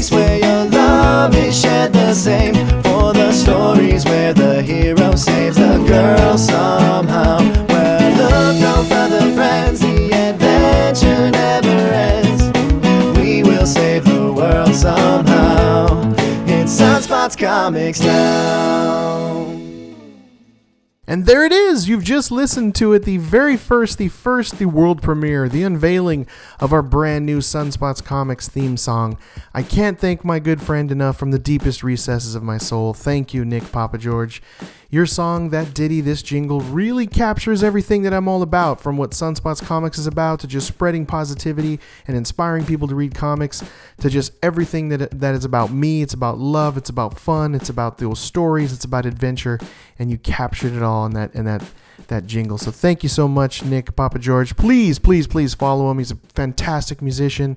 links where your love is shared the same. For the stories where the hero saves the girl somehow. Where look no further, friends, the adventure never ends. We will save the world somehow. It's Sunspots Comics now. And there it is. You've just listened to it. The very first, the first, the world premiere, the unveiling of our brand new Sunspots Comics theme song. I can't thank my good friend enough from the deepest recesses of my soul. Thank you, Nick Papa George. Your song, that ditty, this jingle really captures everything that I'm all about from what Sunspots Comics is about to just spreading positivity and inspiring people to read comics to just everything that, that is about me. It's about love, it's about fun, it's about those stories, it's about adventure, and you captured it all in that in that that jingle. So thank you so much, Nick Papa George. Please, please, please follow him. He's a fantastic musician,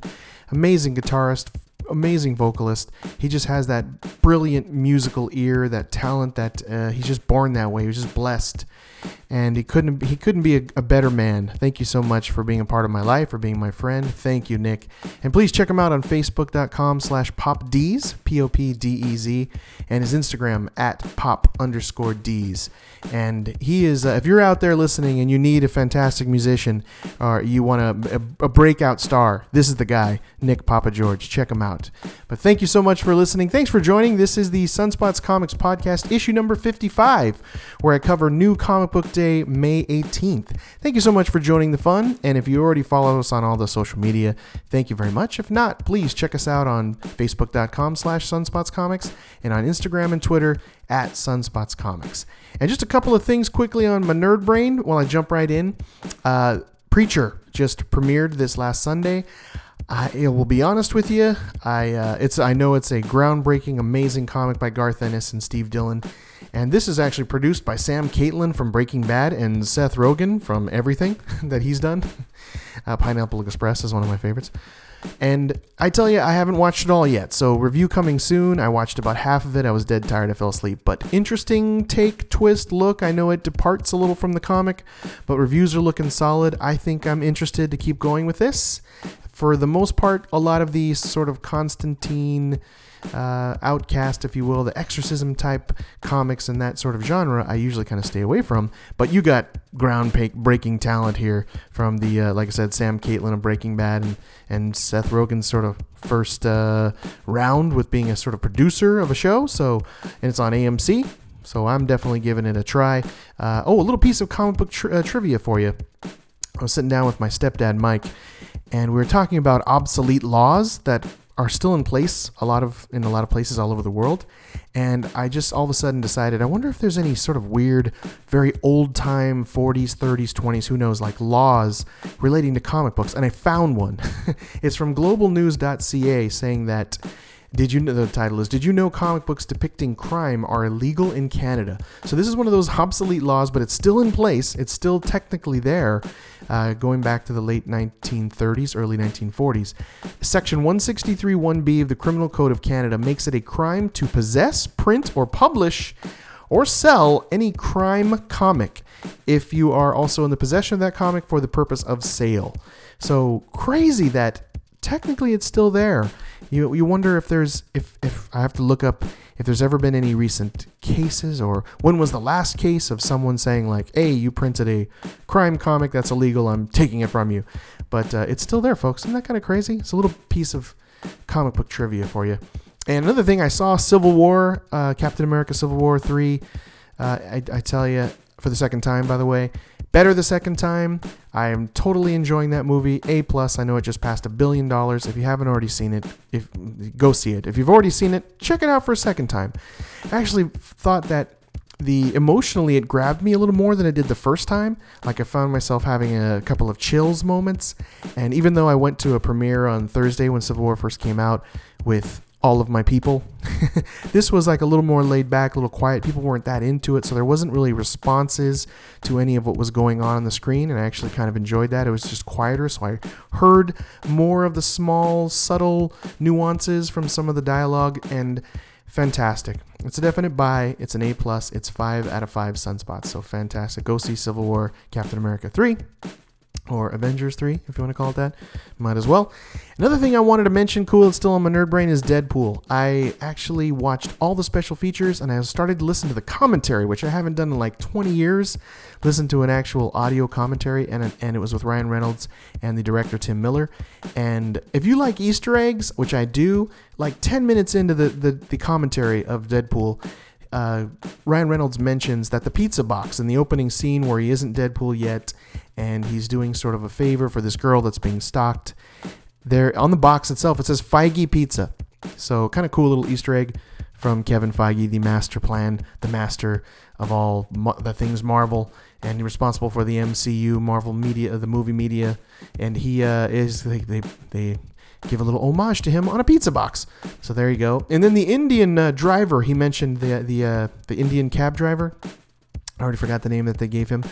amazing guitarist, amazing vocalist. He just has that brilliant musical ear, that talent. That uh, he's just born that way. He was just blessed, and he couldn't he couldn't be a, a, better man. Thank you so much for being a part of my life, for being my friend. Thank you, Nick. And please check him out on Facebook.com/slash PopDez, P O P D E Z, and his Instagram at Pop underscore D's. And he is, uh, if you're out there listening and you need a fantastic musician or you want a, a, a breakout star, this is the guy, Nick Papa George. Check him out. But thank you so much for listening. Thanks for joining. This is the Sunspots Comics Podcast, issue number 55, where I cover new comic book day, May 18th. Thank you so much for joining the fun. And if you already follow us on all the social media, thank you very much. If not, please check us out on facebook.com slash sunspotscomics and on Instagram and Twitter at Sunspots Comics. And just a couple of things quickly on my nerd brain while I jump right in. Uh, Preacher just premiered this last Sunday. I will be honest with you. I uh, it's I know it's a groundbreaking, amazing comic by Garth Ennis and Steve Dillon, and this is actually produced by Sam Catlin from Breaking Bad and Seth Rogen from everything that he's done. Uh, Pineapple Express is one of my favorites. And I tell you, I haven't watched it all yet. So, review coming soon. I watched about half of it. I was dead tired. I fell asleep. But interesting take, twist, look. I know it departs a little from the comic, but reviews are looking solid. I think I'm interested to keep going with this. For the most part, a lot of these sort of Constantine uh, Outcast, if you will, the exorcism type comics and that sort of genre, I usually kind of stay away from. But you got ground breaking talent here from the, uh, like I said, Sam Catlin of Breaking Bad and, and Seth Rogen's sort of first uh, round with being a sort of producer of a show. So, and it's on AMC. So I'm definitely giving it a try. Uh, oh, a little piece of comic book tri- uh, trivia for you. I was sitting down with my stepdad Mike, and we were talking about obsolete laws that are still in place a lot of in a lot of places all over the world. And i just all of a sudden decided i wonder if there's any sort of weird very old time 40s 30s 20s who knows like laws relating to comic books. And i found one. It's from globalnews.ca saying that did you know the title is Did you know comic books depicting crime are illegal in Canada? So this is one of those obsolete laws, but it's still in place. It's still technically there, uh, going back to the late 1930s, early 1940s. Section 163 1B of the Criminal Code of Canada makes it a crime to possess, print, or publish or sell any crime comic if you are also in the possession of that comic for the purpose of sale. So crazy that technically it's still there. You you wonder if there's if if I have to look up if there's ever been any recent cases or when was the last case of someone saying like, "Hey, you printed a crime comic that's illegal. I'm taking it from you." But uh, it's still there, folks. Isn't that kind of crazy? It's a little piece of comic book trivia for you. And another thing, I saw Civil War, uh, Captain America: Civil War three. Uh, I, I tell you, for the second time, by the way, better the second time. I am totally enjoying that movie. A plus. I know it just passed a billion dollars. If you haven't already seen it, if go see it. If you've already seen it, check it out for a second time. I actually thought that the emotionally it grabbed me a little more than it did the first time. Like I found myself having a couple of chills moments. And even though I went to a premiere on Thursday when Civil War first came out with all of my people. this was like a little more laid back, a little quiet. People weren't that into it, so there wasn't really responses to any of what was going on on the screen, and I actually kind of enjoyed that. It was just quieter, so I heard more of the small, subtle nuances from some of the dialogue, and fantastic. It's a definite buy. It's an A plus. It's five out of five sunspots, so fantastic. Go see Civil War, Captain America three. Or Avengers 3, if you want to call it that. Might as well. Another thing I wanted to mention, cool, it's still on my nerd brain, is Deadpool. I actually watched all the special features and I started to listen to the commentary, which I haven't done in like 20 years. Listened to an actual audio commentary, and, and it was with Ryan Reynolds and the director Tim Miller. And if you like Easter eggs, which I do, like 10 minutes into the, the, the commentary of Deadpool, uh, Ryan Reynolds mentions that the pizza box in the opening scene where he isn't Deadpool yet and he's doing sort of a favor for this girl that's being stalked. There on the box itself, it says Feige Pizza. So kind of cool little Easter egg from Kevin Feige, the master plan, the master of all the things Marvel, and responsible for the MCU, Marvel media, the movie media, and he uh, is they, they they give a little homage to him on a pizza box. So there you go. And then the Indian uh, driver, he mentioned the the uh, the Indian cab driver. I already forgot the name that they gave him.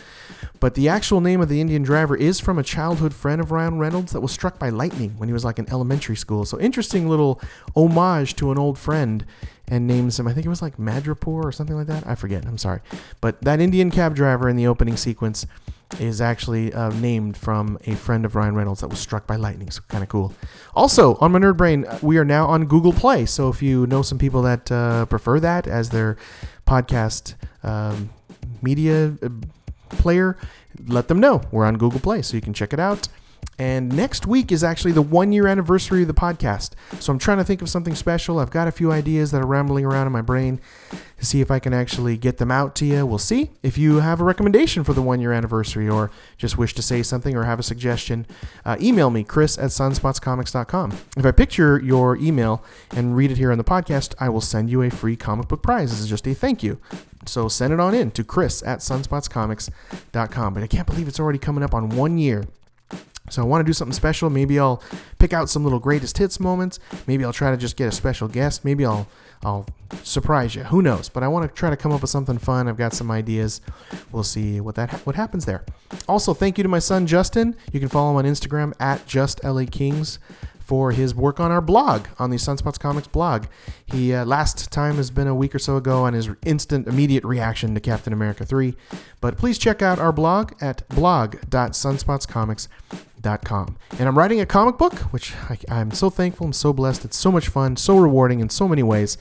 But the actual name of the Indian driver is from a childhood friend of Ryan Reynolds that was struck by lightning when he was like in elementary school. So interesting little homage to an old friend and names him, I think it was like Madripoor or something like that. I forget. I'm sorry. But that Indian cab driver in the opening sequence is actually uh, named from a friend of Ryan Reynolds that was struck by lightning. So kind of cool. Also, on my Nerd Brain, we are now on Google Play. So if you know some people that uh, prefer that as their podcast um, media uh, player, let them know. We're on Google Play, so you can check it out. And next week is actually the one year anniversary of the podcast. So I'm trying to think of something special. I've got a few ideas that are rambling around in my brain to see if I can actually get them out to you. We'll see. If you have a recommendation for the one year anniversary or just wish to say something or have a suggestion, uh, email me, chris at sunspotscomics.com. If I picture your email and read it here on the podcast, I will send you a free comic book prize. This is just a thank you. So send it on in to chris at sunspotscomics.com. But I can't believe it's already coming up on one year. So I want to do something special. Maybe I'll pick out some little greatest hits moments. Maybe I'll try to just get a special guest. Maybe I'll I'll surprise you. Who knows? But I want to try to come up with something fun. I've got some ideas. We'll see what that what happens there. Also, thank you to my son Justin. You can follow him on Instagram at justlakings for his work on our blog, on the Sunspots Comics blog. He uh, last time has been a week or so ago on his instant, immediate reaction to Captain America 3. But please check out our blog at blog.sunspotscomics.com. And I'm writing a comic book, which I, I'm so thankful, I'm so blessed. It's so much fun, so rewarding in so many ways.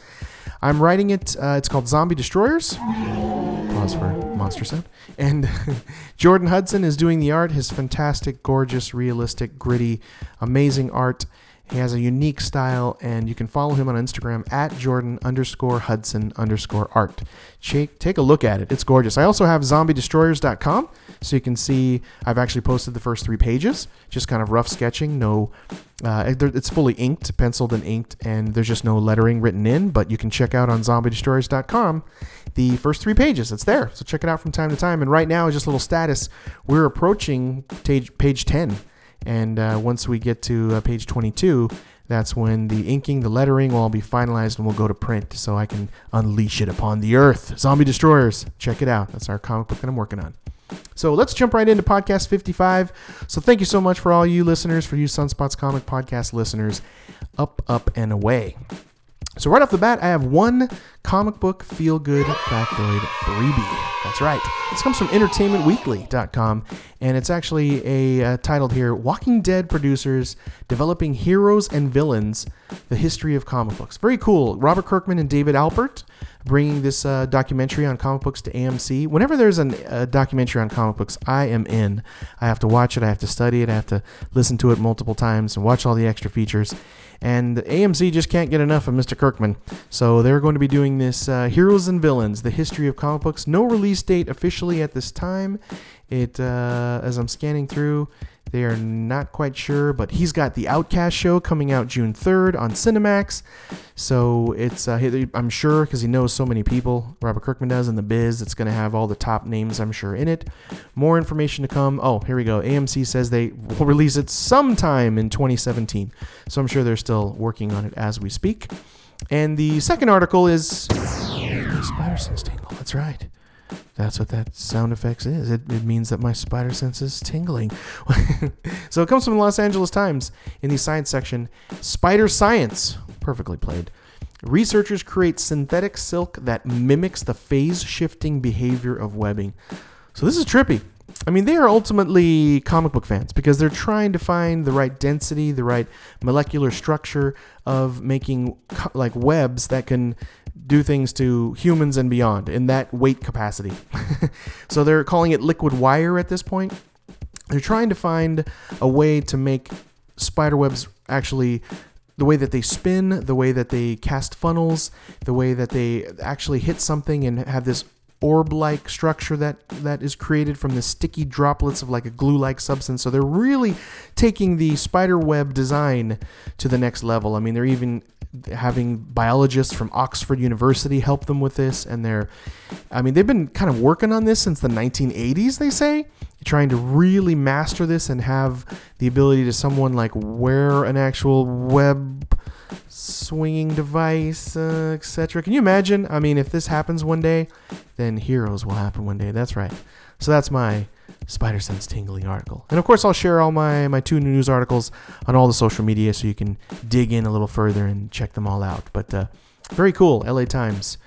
I'm writing it. Uh, it's called Zombie Destroyers. Pause for monster sound. And Jordan Hudson is doing the art. His fantastic, gorgeous, realistic, gritty, amazing art. He has a unique style, and you can follow him on Instagram at Jordan underscore Hudson underscore art. Take, take a look at it. It's gorgeous. I also have zombiedestroyers.com, so you can see I've actually posted the first three pages, just kind of rough sketching. No, uh, it's fully inked, penciled and inked, and there's just no lettering written in, but you can check out on zombiedestroyers.com the first three pages. It's there, so check it out from time to time. And right now, just a little status, we're approaching page, page 10 and uh, once we get to uh, page 22, that's when the inking, the lettering will all be finalized and we'll go to print so I can unleash it upon the earth. Zombie Destroyers. Check it out. That's our comic book that I'm working on. So let's jump right into podcast 55. So thank you so much for all you listeners, for you Sunspots Comic Podcast listeners. Up, up, and away. So, right off the bat, I have one comic book feel good factoid freebie. That's right. This comes from entertainmentweekly.com, and it's actually a uh, titled here Walking Dead producers developing heroes and villains, the history of comic books. Very cool. Robert Kirkman and David Alpert bringing this uh, documentary on comic books to AMC. Whenever there's a uh, documentary on comic books, I am in. I have to watch it, I have to study it, I have to listen to it multiple times and watch all the extra features. And AMC just can't get enough of Mr. Kirkman. So they're going to be doing this uh, Heroes and Villains, the history of comic books. No release date officially at this time. It, uh, as I'm scanning through, they are not quite sure, but he's got the Outcast show coming out June 3rd on Cinemax. So it's, uh, I'm sure, because he knows so many people, Robert Kirkman does in the biz, it's going to have all the top names, I'm sure, in it. More information to come. Oh, here we go. AMC says they will release it sometime in 2017. So I'm sure they're still working on it as we speak. And the second article is Spider Sense Tingle. That's right. That's what that sound effects is. It, it means that my spider sense is tingling. so it comes from the Los Angeles Times in the science section. Spider science, perfectly played. Researchers create synthetic silk that mimics the phase shifting behavior of webbing. So this is trippy. I mean, they are ultimately comic book fans because they're trying to find the right density, the right molecular structure of making co- like webs that can do things to humans and beyond in that weight capacity. so they're calling it liquid wire at this point. They're trying to find a way to make spider webs actually the way that they spin, the way that they cast funnels, the way that they actually hit something and have this orb-like structure that that is created from the sticky droplets of like a glue-like substance. So they're really taking the spider web design to the next level. I mean, they're even having biologists from Oxford University help them with this and they're I mean, they've been kind of working on this since the 1980s, they say, trying to really master this and have the ability to someone like wear an actual web swinging device, uh, etc. Can you imagine? I mean, if this happens one day, then heroes will happen one day. That's right. So that's my Spider Sense tingling article. And of course, I'll share all my, my two news articles on all the social media so you can dig in a little further and check them all out. But uh, very cool. LA Times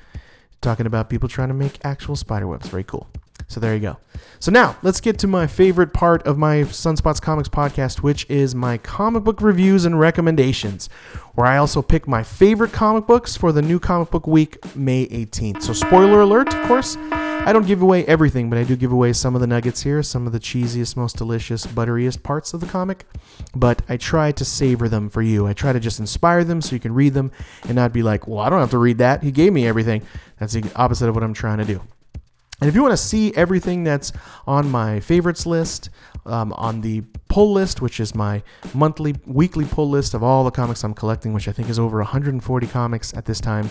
talking about people trying to make actual spider webs. Very cool. So there you go. So now let's get to my favorite part of my Sunspots Comics podcast, which is my comic book reviews and recommendations, where I also pick my favorite comic books for the new comic book week, May 18th. So spoiler alert, of course. I don't give away everything, but I do give away some of the nuggets here, some of the cheesiest, most delicious, butteriest parts of the comic. But I try to savor them for you. I try to just inspire them so you can read them and not be like, well, I don't have to read that. He gave me everything. That's the opposite of what I'm trying to do. And if you want to see everything that's on my favorites list, um, on the pull list, which is my monthly, weekly pull list of all the comics I'm collecting, which I think is over 140 comics at this time,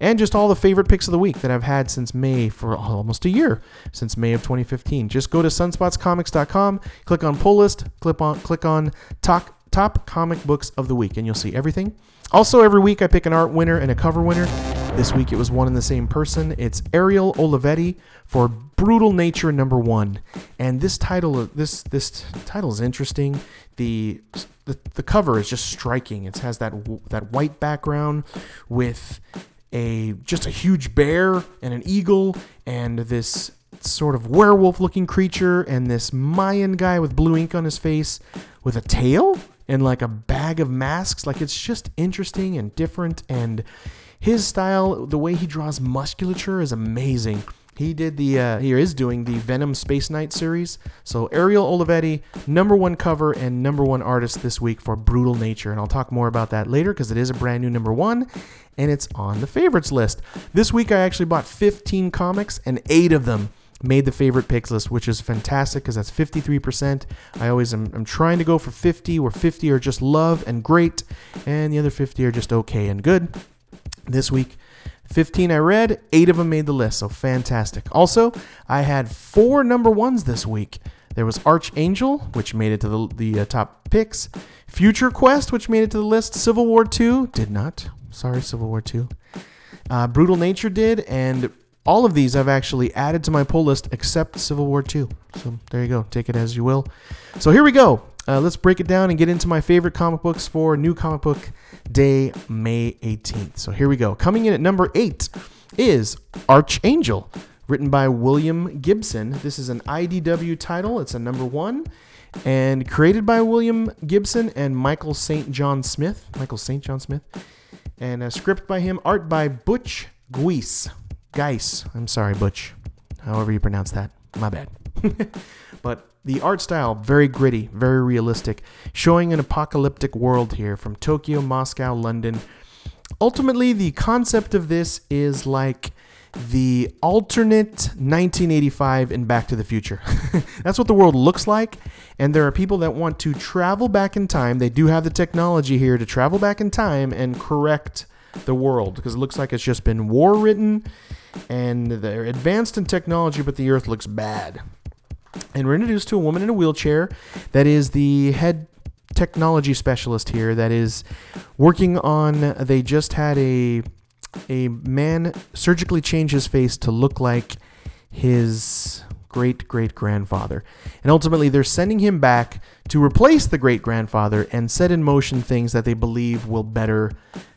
and just all the favorite picks of the week that I've had since May for almost a year, since May of 2015. Just go to sunspotscomics.com, click on pull list, click on click on top top comic books of the week, and you'll see everything. Also, every week I pick an art winner and a cover winner. This week it was one and the same person. It's Ariel Olivetti for Brutal Nature number one. And this title, this this title is interesting. The the, the cover is just striking. It has that that white background with a just a huge bear and an eagle and this sort of werewolf looking creature and this Mayan guy with blue ink on his face with a tail and like a bag of masks. Like it's just interesting and different and his style, the way he draws musculature is amazing. He did the uh, he is doing the Venom Space Knight series. So Ariel Olivetti, number one cover and number one artist this week for Brutal Nature, and I'll talk more about that later because it is a brand new number one, and it's on the favorites list. This week I actually bought 15 comics, and eight of them made the favorite picks list, which is fantastic because that's 53%. I always am I'm trying to go for 50, where 50 are just love and great, and the other 50 are just okay and good. This week, 15 I read, 8 of them made the list, so fantastic. Also, I had four number ones this week. There was Archangel, which made it to the, the uh, top picks. Future Quest, which made it to the list. Civil War 2 did not. Sorry, Civil War 2. Uh, Brutal Nature did, and all of these I've actually added to my pull list except Civil War 2. So there you go. Take it as you will. So here we go. Uh, let's break it down and get into my favorite comic books for New Comic Book Day, May 18th. So here we go. Coming in at number eight is Archangel, written by William Gibson. This is an IDW title, it's a number one, and created by William Gibson and Michael St. John Smith. Michael St. John Smith. And a script by him, art by Butch Guice. Geis. I'm sorry, Butch. However you pronounce that. My bad. but the art style, very gritty, very realistic, showing an apocalyptic world here from Tokyo, Moscow, London. Ultimately, the concept of this is like the alternate 1985 in Back to the Future. That's what the world looks like. And there are people that want to travel back in time. They do have the technology here to travel back in time and correct the world because it looks like it's just been war ridden and they're advanced in technology, but the earth looks bad. And we're introduced to a woman in a wheelchair that is the head technology specialist here that is working on they just had a a man surgically change his face to look like his great great grandfather. And ultimately, they're sending him back to replace the great grandfather and set in motion things that they believe will better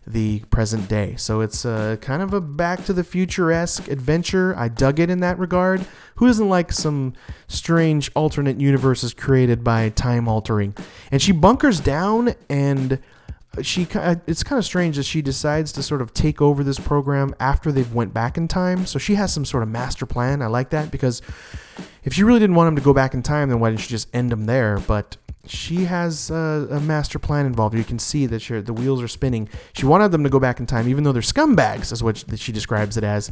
the present day. So it's a, kind of a back to the future esque adventure. I dug it in that regard. Who doesn't like some strange alternate universes created by time altering? And she bunkers down and she uh, it's kind of strange that she decides to sort of take over this program after they've went back in time. So she has some sort of master plan. I like that because if she really didn't want him to go back in time, then why didn't she just end him there? But she has a, a master plan involved. You can see that she, the wheels are spinning. She wanted them to go back in time, even though they're scumbags, is what she describes it as.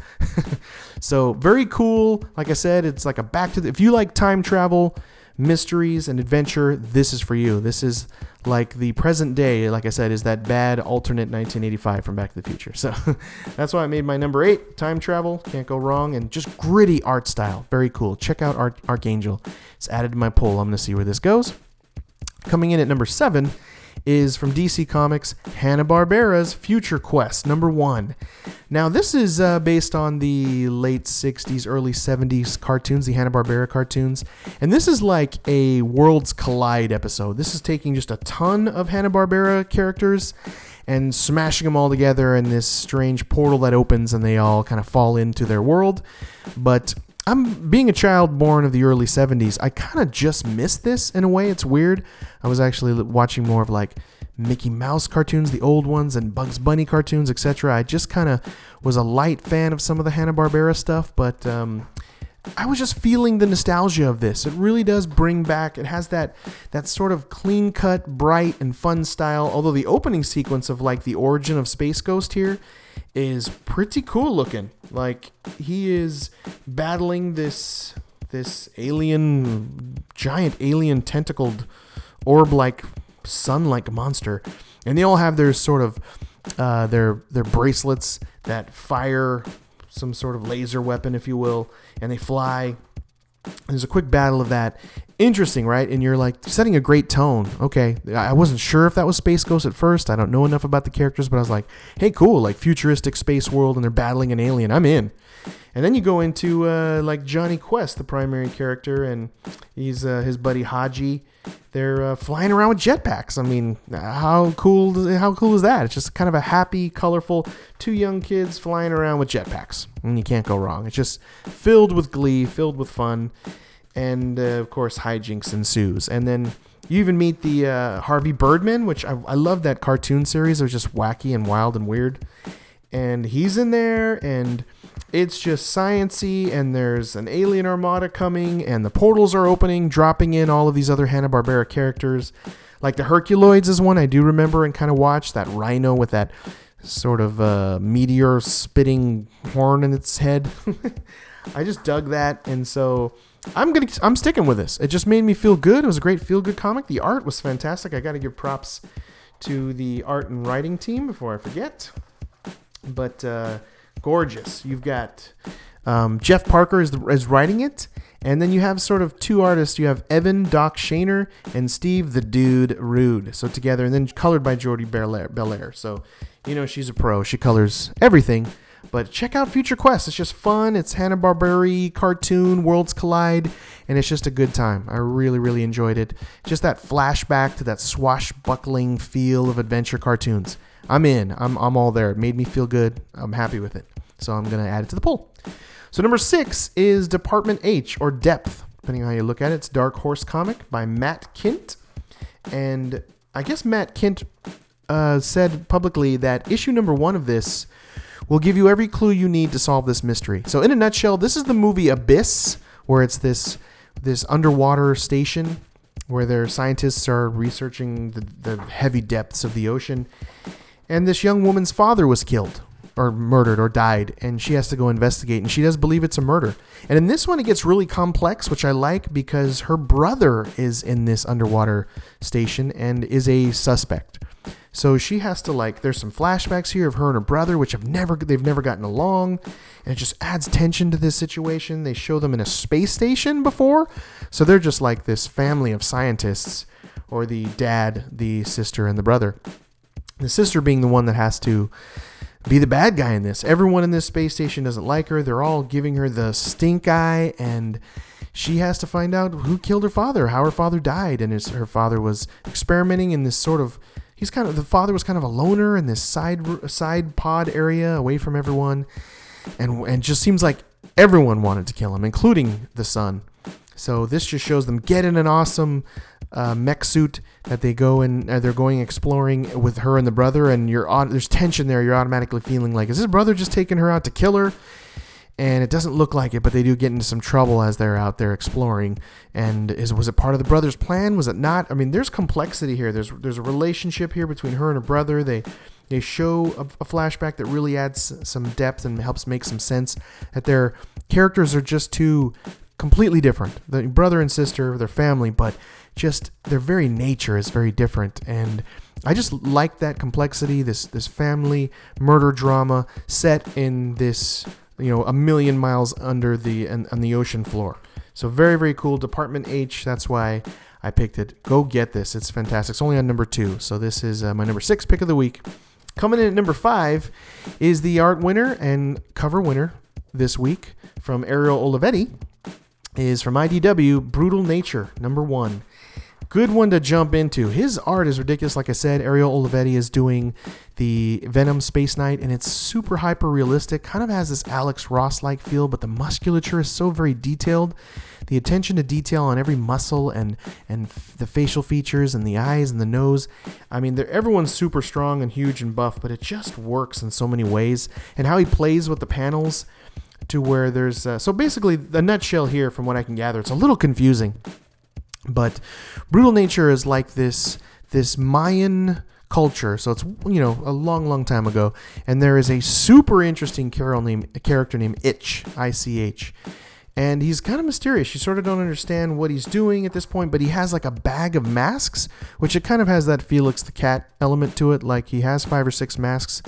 so very cool. Like I said, it's like a back to the. If you like time travel, mysteries, and adventure, this is for you. This is like the present day. Like I said, is that bad alternate 1985 from Back to the Future. So that's why I made my number eight. Time travel, can't go wrong, and just gritty art style. Very cool. Check out Arch- Archangel. It's added to my poll. I'm gonna see where this goes. Coming in at number seven is from DC Comics Hanna-Barbera's Future Quest, number one. Now, this is uh, based on the late 60s, early 70s cartoons, the Hanna-Barbera cartoons. And this is like a Worlds Collide episode. This is taking just a ton of Hanna-Barbera characters and smashing them all together in this strange portal that opens and they all kind of fall into their world. But I'm being a child born of the early 70s. I kind of just missed this in a way. It's weird. I was actually watching more of like Mickey Mouse cartoons, the old ones, and Bugs Bunny cartoons, etc. I just kind of was a light fan of some of the Hanna-Barbera stuff, but um, I was just feeling the nostalgia of this. It really does bring back. It has that that sort of clean cut, bright, and fun style. Although the opening sequence of like the origin of Space Ghost here is pretty cool looking. Like he is battling this this alien giant alien tentacled orb like sun like monster. And they all have their sort of uh, their their bracelets that fire some sort of laser weapon, if you will, and they fly. There's a quick battle of that. Interesting, right? And you're like setting a great tone. Okay, I wasn't sure if that was Space Ghost at first. I don't know enough about the characters, but I was like, hey, cool, like futuristic space world, and they're battling an alien. I'm in. And then you go into uh, like Jonny Quest, the primary character, and he's uh, his buddy Hadji. They're uh, flying around with jetpacks. I mean, how cool? How cool is that? It's just kind of a happy, colorful two young kids flying around with jetpacks, and you can't go wrong. It's just filled with glee, filled with fun, and uh, of course hijinks ensues. And then you even meet the uh, Harvey Birdman, which I, I love that cartoon series. It was just wacky and wild and weird. And he's in there, and it's just sciency and there's an alien armada coming and the portals are opening dropping in all of these other hanna-barbera characters. Like the herculoids is one i do remember and kind of watch that rhino with that sort of uh, meteor spitting horn in its head. I just dug that and so i'm gonna i'm sticking with this. It just made me feel good. It was a great feel good comic. The art was fantastic. I gotta give props to the art and writing team before i forget but uh, gorgeous. You've got um, Jeff Parker is, the, is writing it, and then you have sort of two artists. You have Evan Doc Shaner and Steve the Dude Rude. So together, and then colored by Jordie Bellaire. So you know she's a pro. She colors everything. But check out Future Quest. It's just fun. It's Hanna Barbera cartoon, worlds collide, and it's just a good time. I really, really enjoyed it. Just that flashback to that swashbuckling feel of adventure cartoons. I'm in. I'm, I'm all there. It made me feel good. I'm happy with it. So I'm going to add it to the poll. So number six is Department H or Depth, depending on how you look at it. It's Dark Horse comic by Matt Kindt. And I guess Matt Kindt uh, said publicly that issue number one of this will give you every clue you need to solve this mystery. So in a nutshell, this is the movie Abyss, where it's this this underwater station where their scientists are researching the, the heavy depths of the ocean. And this young woman's father was killed or murdered or died, and she has to go investigate, and she does believe it's a murder. And in this one, it gets really complex, which I like because her brother is in this underwater station and is a suspect. So she has to like. There's some flashbacks here of her and her brother, which have never they've never gotten along, and it just adds tension to this situation. They show them in a space station before, so they're just like this family of scientists, or the dad, the sister, and the brother. The sister being the one that has to be the bad guy in this. Everyone in this space station doesn't like her. They're all giving her the stink eye, and she has to find out who killed her father, how her father died, and her father was experimenting in this sort of. He's kind of the father was kind of a loner in this side side pod area away from everyone, and and just seems like everyone wanted to kill him, including the son. So this just shows them getting an awesome uh, mech suit that they go and uh, they're going exploring with her and the brother, and you're on. There's tension there. You're automatically feeling like, is this brother just taking her out to kill her? And it doesn't look like it, but they do get into some trouble as they're out there exploring. And is was it part of the brother's plan? Was it not? I mean, there's complexity here. There's there's a relationship here between her and her brother. They they show a, a, flashback that really adds some depth and helps make some sense that their characters are just two completely different. The brother and sister, their family, but just their very nature is very different. And I just like that complexity, this this family murder drama set in this you know a million miles under the on the ocean floor. So very very cool. Department H. That's why I picked it. Go get this. It's fantastic. It's only on number two. So this is uh, my number six pick of the week. Coming in at number five is the art winner and cover winner this week from Ariel Olivetti is from IDW Brutal Nature, number one. Good one to jump into. His art is ridiculous. Like I said, Ariel Olivetti is doing the Venom Space Knight, and it's super hyper realistic. Kind of has this Alex Ross like feel, but the musculature is so very detailed. The attention to detail on every muscle and and the facial features and the eyes and the nose. I mean, everyone's super strong and huge and buff, but it just works in so many ways. And how he plays with the panels to where there's uh, so basically the nutshell here from what I can gather it's a little confusing but brutal nature is like this this Mayan culture. So it's you know a long long time ago. And there is a super interesting character named character named Ich I C H and he's kind of mysterious. You sort of don't understand what he's doing at this point, but he has like a bag of masks, which it kind of has that Felix the cat element to it. Like he has five or six masks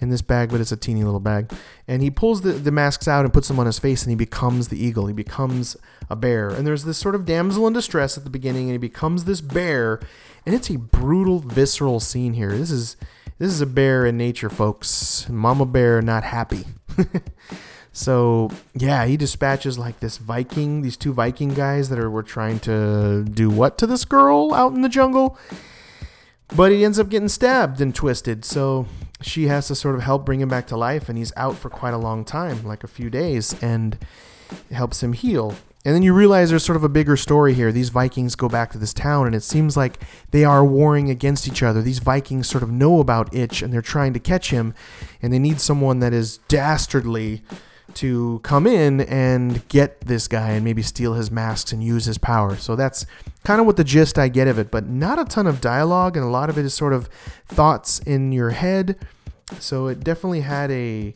in this bag, but it's a teeny little bag. And he pulls the, the masks out and puts them on his face, and he becomes the eagle. He becomes a bear. And there's this sort of damsel in distress at the beginning, and he becomes this bear. And it's a brutal, visceral scene here. This is this is a bear in nature, folks. Mama bear not happy. So yeah, he dispatches like this Viking, these two Viking guys that are were trying to do what to this girl out in the jungle. But he ends up getting stabbed and twisted, so she has to sort of help bring him back to life, and he's out for quite a long time, like a few days, and helps him heal. And then you realize there's sort of a bigger story here. These Vikings go back to this town, and it seems like they are warring against each other. These Vikings sort of know about Ich, and they're trying to catch him, and they need someone that is dastardly to come in and get this guy and maybe steal his masks and use his power. So that's kind of what the gist I get of it, but not a ton of dialogue, and a lot of it is sort of thoughts in your head. So it definitely had a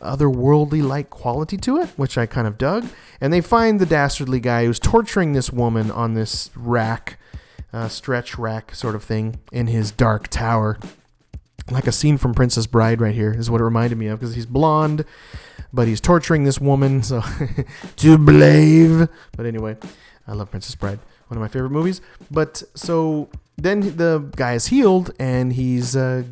otherworldly like quality to it, which I kind of dug. And they find the dastardly guy who's torturing this woman on this rack, uh, stretch rack sort of thing, in his dark tower. Like a scene from Princess Bride right here is what it reminded me of because he's blonde but he's torturing this woman. So to believe. But anyway, I love Princess Bride, one of my favorite movies. But so then the guy is healed, and he's uh,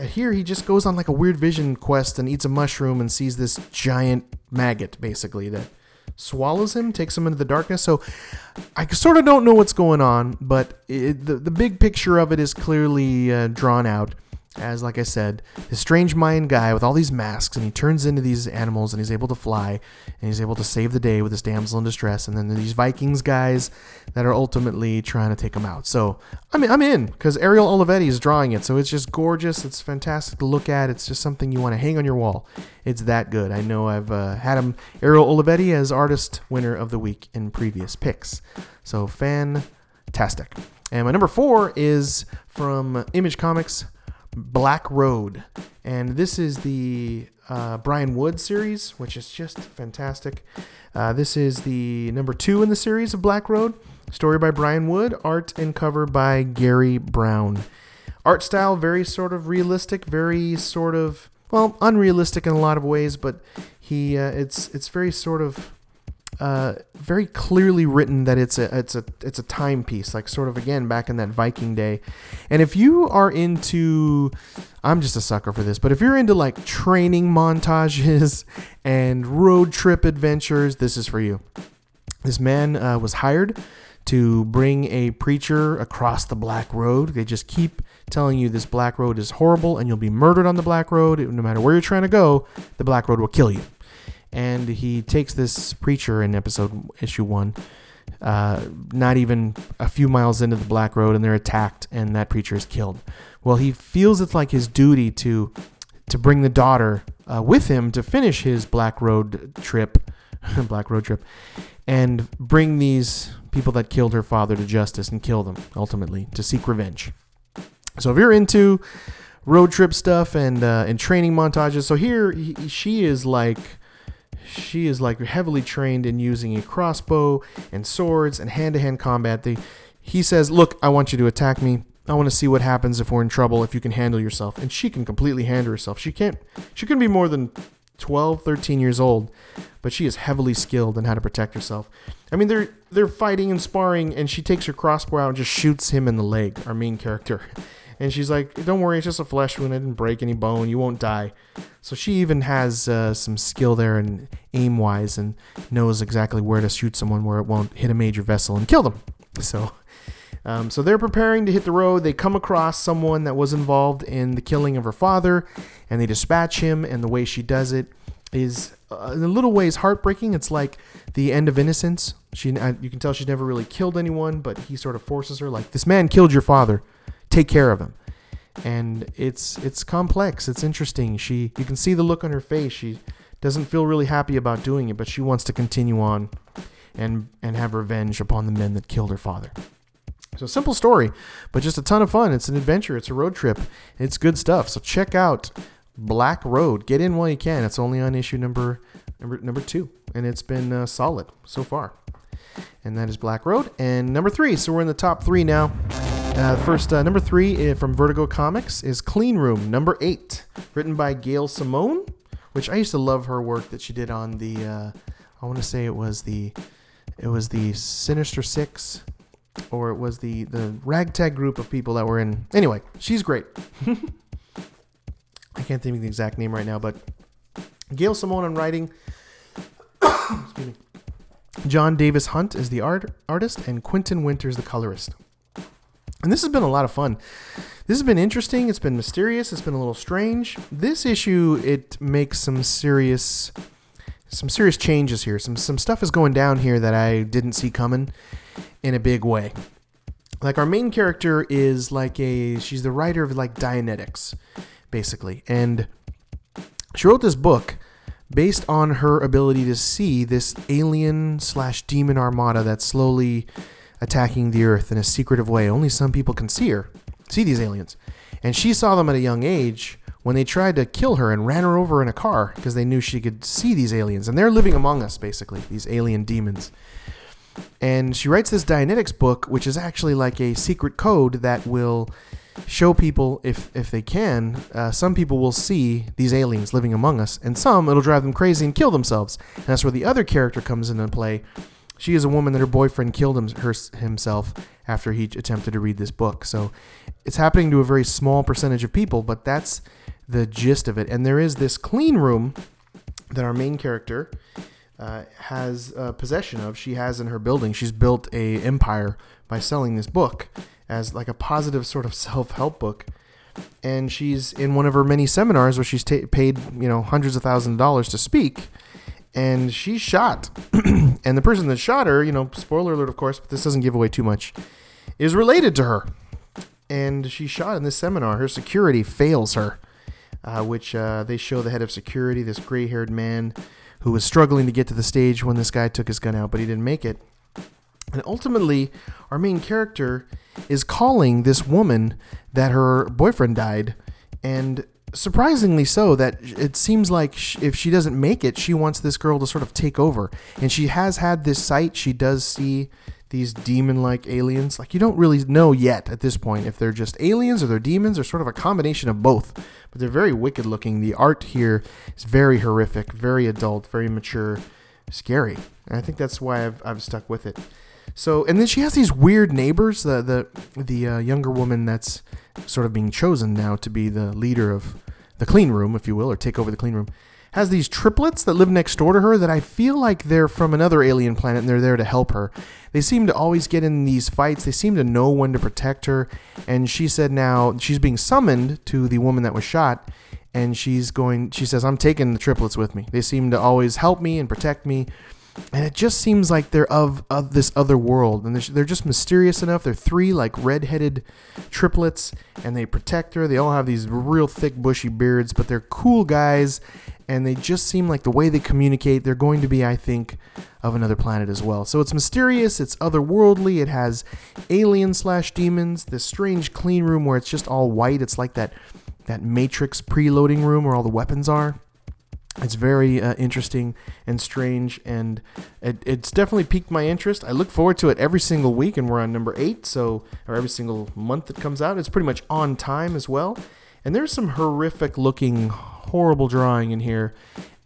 here. He just goes on like a weird vision quest and eats a mushroom and sees this giant maggot, basically that swallows him, takes him into the darkness. So I sort of don't know what's going on, but it, the the big picture of it is clearly uh, drawn out as like I said, this strange Mayan guy with all these masks, and he turns into these animals, and he's able to fly, and he's able to save the day with this damsel in distress, and then these Vikings guys that are ultimately trying to take him out. So I mean, I'm in because Ariel Olivetti is drawing it, so it's just gorgeous. It's fantastic to look at. It's just something you want to hang on your wall. It's that good. I know I've uh, had him Ariel Olivetti as artist winner of the week in previous picks, so fantastic. And my number four is from Image Comics Black Road. And this is the uh, Brian Wood series, which is just fantastic. Uh, this is the number two in the series of Black Road. Story by Brian Wood, art and cover by Gary Brown. Art style, very sort of realistic, very sort of, well, unrealistic in a lot of ways, but he, uh, it's, it's very sort of uh, very clearly written that it's a it's a it's a timepiece, like sort of again back in that Viking day. And if you are into, I'm just a sucker for this, but if you're into like training montages and road trip adventures, this is for you. This man uh, was hired to bring a preacher across the black road. They just keep telling you this black road is horrible and you'll be murdered on the black road. No matter where you're trying to go, the black road will kill you and he takes this preacher in episode issue one, uh, not even a few miles into the Black Road, and they're attacked, and that preacher is killed. Well, he feels it's like his duty to to bring the daughter uh, with him to finish his Black Road trip, Black Road trip, and bring these people that killed her father to justice and kill them ultimately to seek revenge. So if you're into road trip stuff and uh, and training montages, so here he, she is like she is like heavily trained in using a crossbow and swords and hand-to-hand combat. The, he says, "Look, I want you to attack me. I want to see what happens if we're in trouble. If you can handle yourself." And she can completely handle herself. She can't. She couldn't be more than 12, 13 years old, but she is heavily skilled in how to protect herself. I mean, they're they're fighting and sparring, and she takes her crossbow out and just shoots him in the leg. Our main character. And she's like, "Don't worry, it's just a flesh wound. I didn't break any bone. You won't die." So she even has uh, some skill there and aim wise, and knows exactly where to shoot someone where it won't hit a major vessel and kill them. So, um, so they're preparing to hit the road. They come across someone that was involved in the killing of her father, and they dispatch him. And the way she does it is, uh, in a little ways, heartbreaking. It's like the end of Innocence. She, uh, you can tell she's never really killed anyone, but he sort of forces her, like, "This man killed your father." Take care of him. And it's it's complex. It's interesting. She you can see the look on her face. She doesn't feel really happy about doing it, but she wants to continue on and and have revenge upon the men that killed her father. So simple story, but just a ton of fun. It's an adventure. It's a road trip. It's good stuff. So check out Black Road. Get in while you can. It's only on issue number number number two, and it's been uh, solid so far. And that is Black Road. And number three. So we're in the top three now. Uh, first, uh, number three uh, from Vertigo Comics is Clean Room, number eight, written by Gail Simone, which I used to love her work that she did on the. Uh, I want to say it was the, it was the Sinister Six, or it was the the ragtag group of people that were in. Anyway, she's great. I can't think of the exact name right now, but Gail Simone on writing. Jon Davis-Hunt is the art artist, and Quinton Winters the colorist. And this has been a lot of fun. This has been interesting. It's been mysterious. It's been a little strange. This issue it makes some serious some serious changes here. Some some stuff is going down here that I didn't see coming in a big way. Like our main character is like a she's the writer of like Dianetics, basically. And she wrote this book based on her ability to see this alien slash demon armada that's slowly attacking the Earth in a secretive way. Only some people can see her, see these aliens. And she saw them at a young age when they tried to kill her and ran her over in a car because they knew she could see these aliens. And they're living among us, basically, these alien demons. And she writes this Dianetics book, which is actually like a secret code that will show people, if, if they can, uh, some people will see these aliens living among us, and some it'll drive them crazy and kill themselves. And that's where the other character comes into play, she is a woman that her boyfriend killed him, her, himself after he attempted to read this book. So it's happening to a very small percentage of people, but that's the gist of it. And there is this clean room that our main character uh, has uh, possession of. She has in her building. She's built a empire by selling this book as like a positive sort of self-help book. And she's in one of her many seminars where she's ta- paid, you know, hundreds of thousands of dollars to speak and she's shot. and the person that shot her, you know, spoiler alert, of course, but this doesn't give away too much, is related to her. And she's shot in this seminar. Her security fails her, uh, which uh, they show the head of security, this gray haired man who was struggling to get to the stage when this guy took his gun out, but he didn't make it. And ultimately, our main character is calling this woman that her boyfriend died. And surprisingly so that it seems like if she doesn't make it she wants this girl to sort of take over. And she has had this sight. She does see these demon like aliens. Like you don't really know yet at this point if they're just aliens or they're demons or sort of a combination of both. But they're very wicked looking. The art here is very horrific very adult very mature scary. And I think that's why I've, I've stuck with it. So, and then she has these weird neighbors. The the the uh, younger woman that's sort of being chosen now to be the leader of the clean room, if you will, or take over the clean room, has these triplets that live next door to her that I feel like they're from another alien planet and they're there to help her. They seem to always get in these fights. They seem to know when to protect her. And she said now she's being summoned to the woman that was shot and she's going she says i'm taking the triplets with me they seem to always help me and protect me and it just seems like they're of, of this other world. And they're, they're just mysterious enough. They're three like red-headed triplets and they protect her. They all have these real thick bushy beards but they're cool guys and they just seem like the way they communicate they're going to be i think of another planet as well. So it's mysterious it's otherworldly it has alien slash demons this strange clean room where it's just all white. It's like that that matrix preloading room where all the weapons are. It's very uh, interesting and strange, and it, it's definitely piqued my interest. I look forward to it every single week, and we're on number eight, so or every single month that comes out. It's pretty much on time as well. And there's some horrific looking, horrible drawing in here,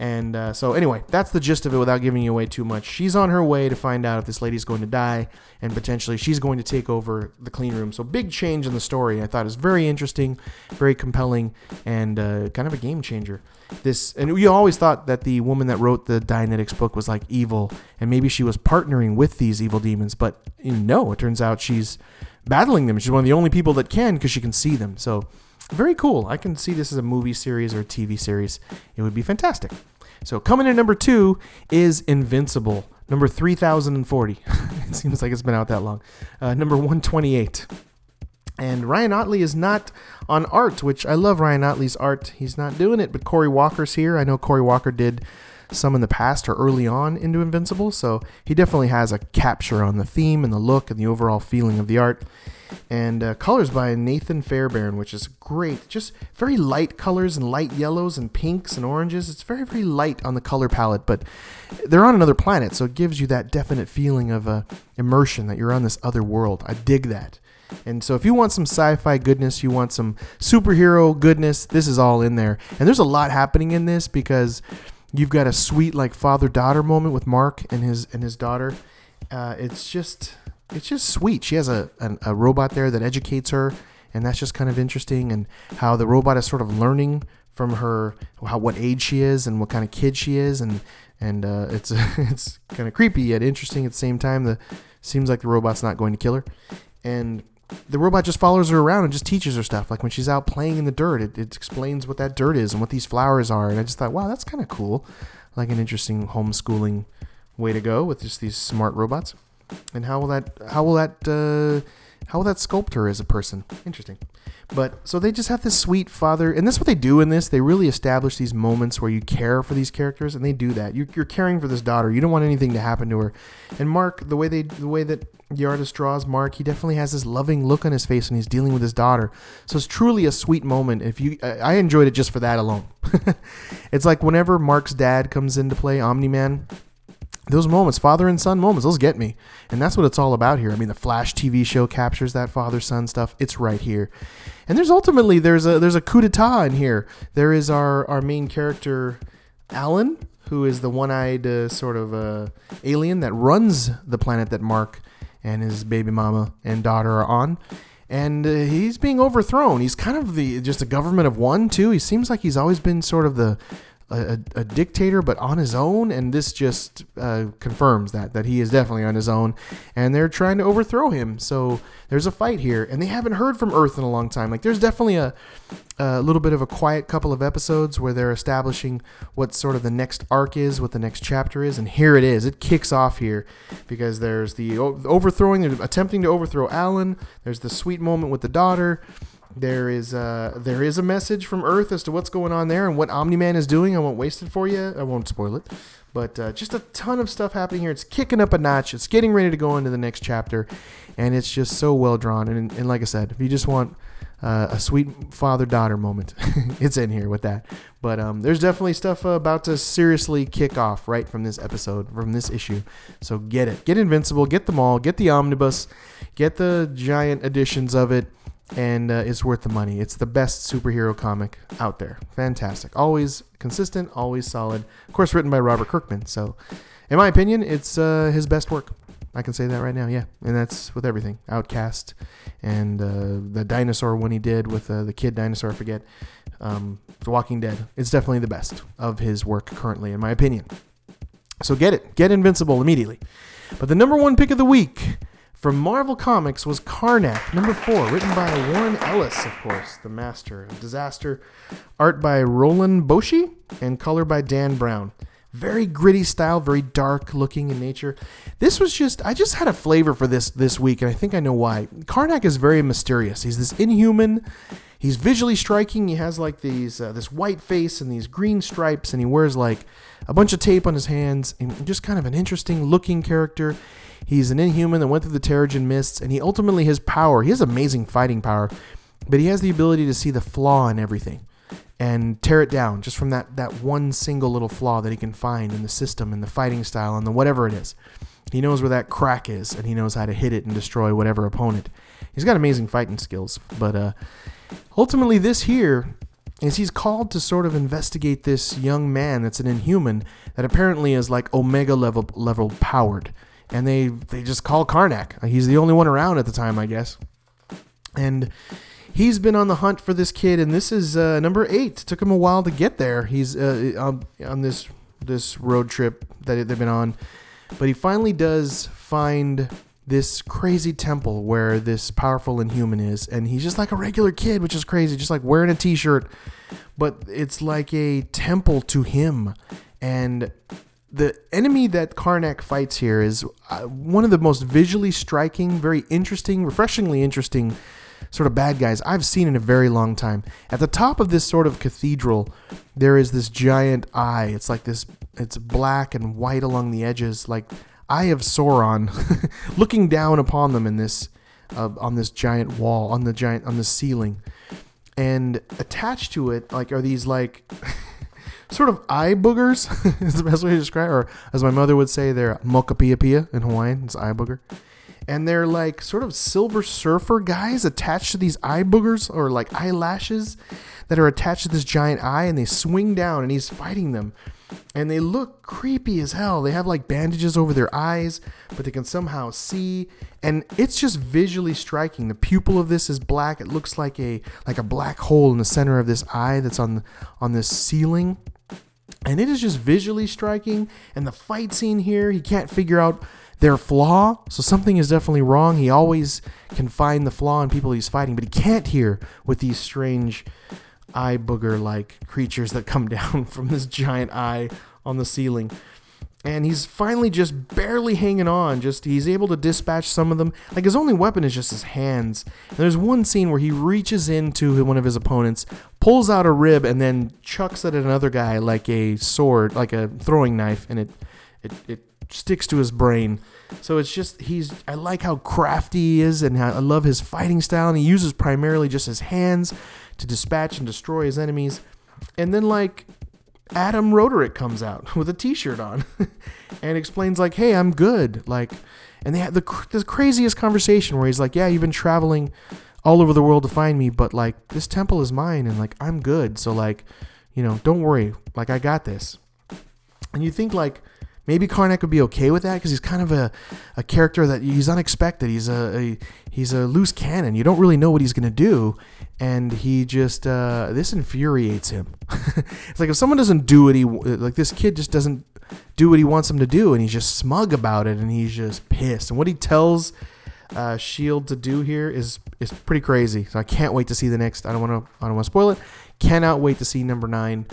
and uh, so, anyway, that's the gist of it without giving you away too much. She's on her way to find out if this lady's going to die, and potentially she's going to take over the clean room. So, big change in the story. I thought it was very interesting, very compelling, and uh, kind of a game changer. This, and we always thought that the woman that wrote the Dianetics book was like evil, and maybe she was partnering with these evil demons, but no, it turns out she's battling them. She's one of the only people that can because she can see them. So, very cool. I can see this as a movie series or a TV series. It would be fantastic. So coming in number two is Invincible, number 3040. it seems like it's been out that long. Uh, number 128. And Ryan Ottley is not on art, which I love Ryan Ottley's art. He's not doing it, but Corey Walker's here. I know Corey Walker did some in the past or early on into Invincible, so he definitely has a capture on the theme and the look and the overall feeling of the art and uh, colors by Nathan Fairbairn, which is great. Just very light colors and light yellows and pinks and oranges. It's very, very light on the color palette, but they're on another planet, so it gives you that definite feeling of uh, immersion that you're on this other world. I dig that. And so, if you want some sci fi goodness, you want some superhero goodness, this is all in there. And there's a lot happening in this because you've got a sweet, like, father daughter moment with Mark and his, and his daughter. Uh, it's just it's just sweet. She has a, a, a robot there that educates her, and that's just kind of interesting. And how the robot is sort of learning from her how what age she is and what kind of kid she is, and and uh, it's it's kind of creepy yet interesting at the same time. The seems like the robot's not going to kill her, and the robot just follows her around and just teaches her stuff. Like when she's out playing in the dirt, it, it explains what that dirt is and what these flowers are. And I just thought, wow, that's kind of cool. Like an interesting homeschooling way to go with just these smart robots. And how will that how will that uh, how will that sculpt her as a person? Interesting. But so they just have this sweet father, and that's what they do in this. They really establish these moments where you care for these characters, and they do that. You, are caring for this daughter. You don't want anything to happen to her. And Mark, the way they, the way that the artist draws Mark, he definitely has this loving look on his face when he's dealing with his daughter. So it's truly a sweet moment. If you, I enjoyed it just for that alone. it's like whenever Mark's dad comes into play, Omni Man those moments, father and son moments, those get me. And that's what it's all about here. I mean, the Flash TV show captures that father son stuff. It's right here. And there's ultimately there's a there's a coup d'etat in here. There is our our main character Allen, who is the one-eyed uh, sort of uh, alien that runs the planet that Mark and his baby mama and daughter are on. And uh, he's being overthrown. He's kind of the just a government of one too. He seems like he's always been sort of the a, a, dictator, but on his own, and this just uh, confirms that that he is definitely on his own, and they're trying to overthrow him. So there's a fight here, and they haven't heard from Earth in a long time. Like there's definitely a, a little bit of a quiet couple of episodes where they're establishing what sort of the next arc is, what the next chapter is, and here it is. It kicks off here because there's the overthrowing, they're attempting to overthrow Allen. There's the sweet moment with the daughter there is a, there is a message from Earth as to what's going on there and what Omni Man is doing. I won't waste it for you. I won't spoil it. But uh, just a ton of stuff happening here. It's kicking up a notch. It's getting ready to go into the next chapter, and it's just so well drawn. And, and like I said, if you just want uh, a sweet father daughter moment, it's in here with that. But um, there's definitely stuff uh, about to seriously kick off right from this episode, from this issue. So get it. Get Invincible, get them all, get the omnibus, get the giant editions of it and uh, it's worth the money. It's the best superhero comic out there. Fantastic. Always consistent, always solid. Of course, written by Robert Kirkman. So in my opinion, it's uh, his best work. I can say that right now, yeah. And that's with everything. Outcast and uh, the dinosaur one he did with uh, the kid dinosaur, I forget. Um, the Walking Dead. It's definitely the best of his work currently, in my opinion. So get it. Get Invincible immediately. But the number one pick of the week from Marvel Comics was Karnak, number four, written by Warren Ellis, of course, the master of disaster. Art by Roland Boschi and color by Dan Brown very gritty style, very dark looking in nature. This was just I just had a flavor for this this week, and I think I know why. Karnak is very mysterious. He's this inhuman. He's visually striking. He has like these uh, this white face and these green stripes, and he wears like a bunch of tape on his hands. And just kind of an interesting looking character. He's an inhuman that went through the Terrigen mists, and he ultimately his power. He has amazing fighting power, but he has the ability to see the flaw in everything and tear it down just from that, that one single little flaw that he can find in the system and the fighting style and the whatever it is. He knows where that crack is and he knows how to hit it and destroy whatever opponent. He's got amazing fighting skills, but uh, ultimately, this here is he's called to sort of investigate this young man that's an inhuman that apparently is like omega level level powered, and they they just call Karnak. He's the only one around at the time, I guess, and he's been on the hunt for this kid, and this is uh, number eight. It took him a while to get there. He's uh, on, on this this road trip that they've been on, but he finally does find this crazy temple where this powerful inhuman is, and he's just like a regular kid, which is crazy, just like wearing a t-shirt, but it's like a temple to him, and the enemy that Karnak fights here is uh, one of the most visually striking, very interesting, refreshingly interesting sort of bad guys I've seen in a very long time. At the top of this sort of cathedral, there is this giant eye. It's like this, it's black and white along the edges, like Eye of Sauron, looking down upon them in this, uh, on this giant wall, on the giant, on the ceiling. And attached to it, like, are these like sort of eye boogers, is the best way to describe it. Or as my mother would say, they're mokapia in Hawaiian, it's eye booger and they're like sort of silver surfer guys attached to these eye boogers or like eyelashes that are attached to this giant eye and they swing down and he's fighting them. And they look creepy as hell. They have like bandages over their eyes but they can somehow see. And it's just visually striking. The pupil of this is black. It looks like a like a black hole in the center of this eye that's on on this ceiling. And it is just visually striking. And the fight scene here he can't figure out their flaw. So something is definitely wrong. He always can find the flaw in people he's fighting, but he can't here with these strange eye booger like creatures that come down from this giant eye on the ceiling. And he's finally just barely hanging on. Just he's able to dispatch some of them. Like his only weapon is just his hands. And there's one scene where he reaches into one of his opponents, pulls out a rib, and then chucks it at another guy like a sword, like a throwing knife, and it it, it sticks to his brain. So it's just he's I like how crafty he is and I love his fighting style and he uses primarily just his hands to dispatch and destroy his enemies. And then like Adam Roderick comes out with a t-shirt on and explains like, "Hey, I'm good." Like and they had the the craziest conversation where he's like, "Yeah, you've been traveling all over the world to find me, but like this temple is mine and like I'm good. So like, you know, don't worry. Like I got this." And you think like Maybe Karnak would be okay with that because he's kind of a, a character that he's unexpected. He's a, a he's a loose cannon. You don't really know what he's gonna do, and he just uh, this infuriates him. it's like if someone doesn't do what he like, this kid just doesn't do what he wants him to do, and he's just smug about it, and he's just pissed. And what he tells uh, Shield to do here is is pretty crazy. So I can't wait to see the next. I don't want to I don't want to spoil it. Cannot wait to see number nine.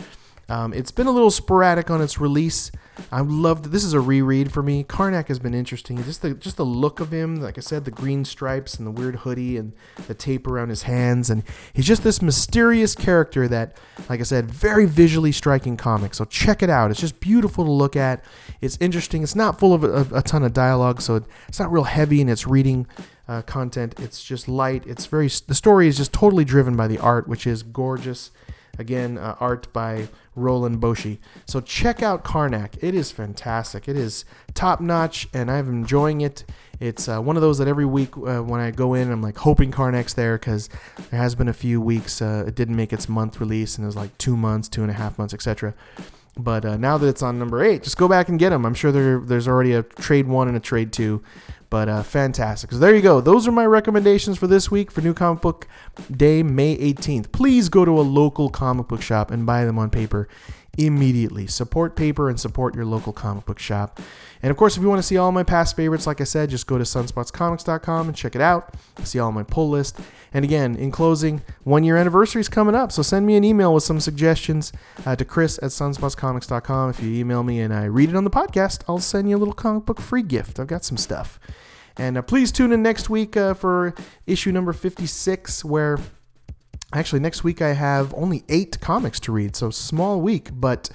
Um, it's been a little sporadic on its release. I loved this is a reread for me. Karnak has been interesting. Just the just the look of him, like I said, the green stripes and the weird hoodie and the tape around his hands, and he's just this mysterious character that, like I said, very visually striking comic. So check it out. It's just beautiful to look at. It's interesting. It's not full of a, a ton of dialogue, so it's not real heavy in its reading. Uh, content. It's just light. It's very. The story is just totally driven by the art, which is gorgeous. Again, uh, art by Roland Boschi. So check out Karnak. It is fantastic. It is top notch, and I'm enjoying it. It's uh, one of those that every week uh, when I go in, I'm like hoping Karnak's there because there has been a few weeks uh, it didn't make its month release, and it was like two months, two and a half months, etc. But uh, now that it's on number eight, just go back and get them. I'm sure there, there's already a trade one and a trade two. But uh, fantastic. So there you go. Those are my recommendations for this week for New Comic Book Day, May 18th. Please go to a local comic book shop and buy them on paper immediately. Support paper and support your local comic book shop. And of course, if you want to see all my past favorites, like I said, just go to sunspotscomics.com and check it out. See all my pull list. And again, in closing, one year anniversary is coming up, so send me an email with some suggestions uh, to chris at sunspotscomics.com. If you email me and I read it on the podcast, I'll send you a little comic book free gift. I've got some stuff. And uh, please tune in next week uh, for issue number 56, where Actually, next week I have only eight comics to read, so small week, but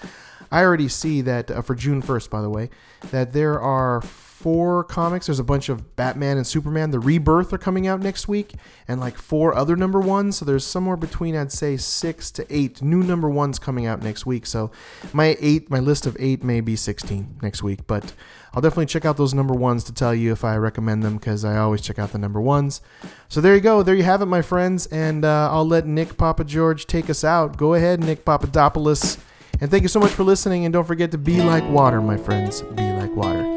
I already see that uh, for June 1st, by the way, that there are four comics. There's a bunch of Batman and Superman. The Rebirth are coming out next week, and like four other number ones. So there's somewhere between, I'd say, six to eight new number ones coming out next week. So my eight, my list of eight may be 16 next week, but I'll definitely check out those number ones to tell you if I recommend them because I always check out the number ones. So there you go. There you have it, my friends. And uh, I'll let Nick Papa George take us out. Go ahead, Nick Papadopoulos. And thank you so much for listening. And don't forget to be like water, my friends. Be like water.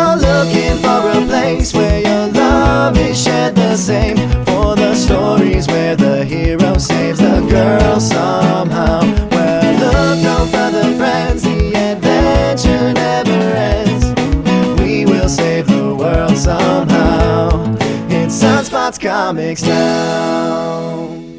You're looking for a place where your love is shared the same, for the stories where the hero saves the girl somehow, where look no further, friends, the adventure never ends. We will save the world somehow. It's Sunspots Comics now.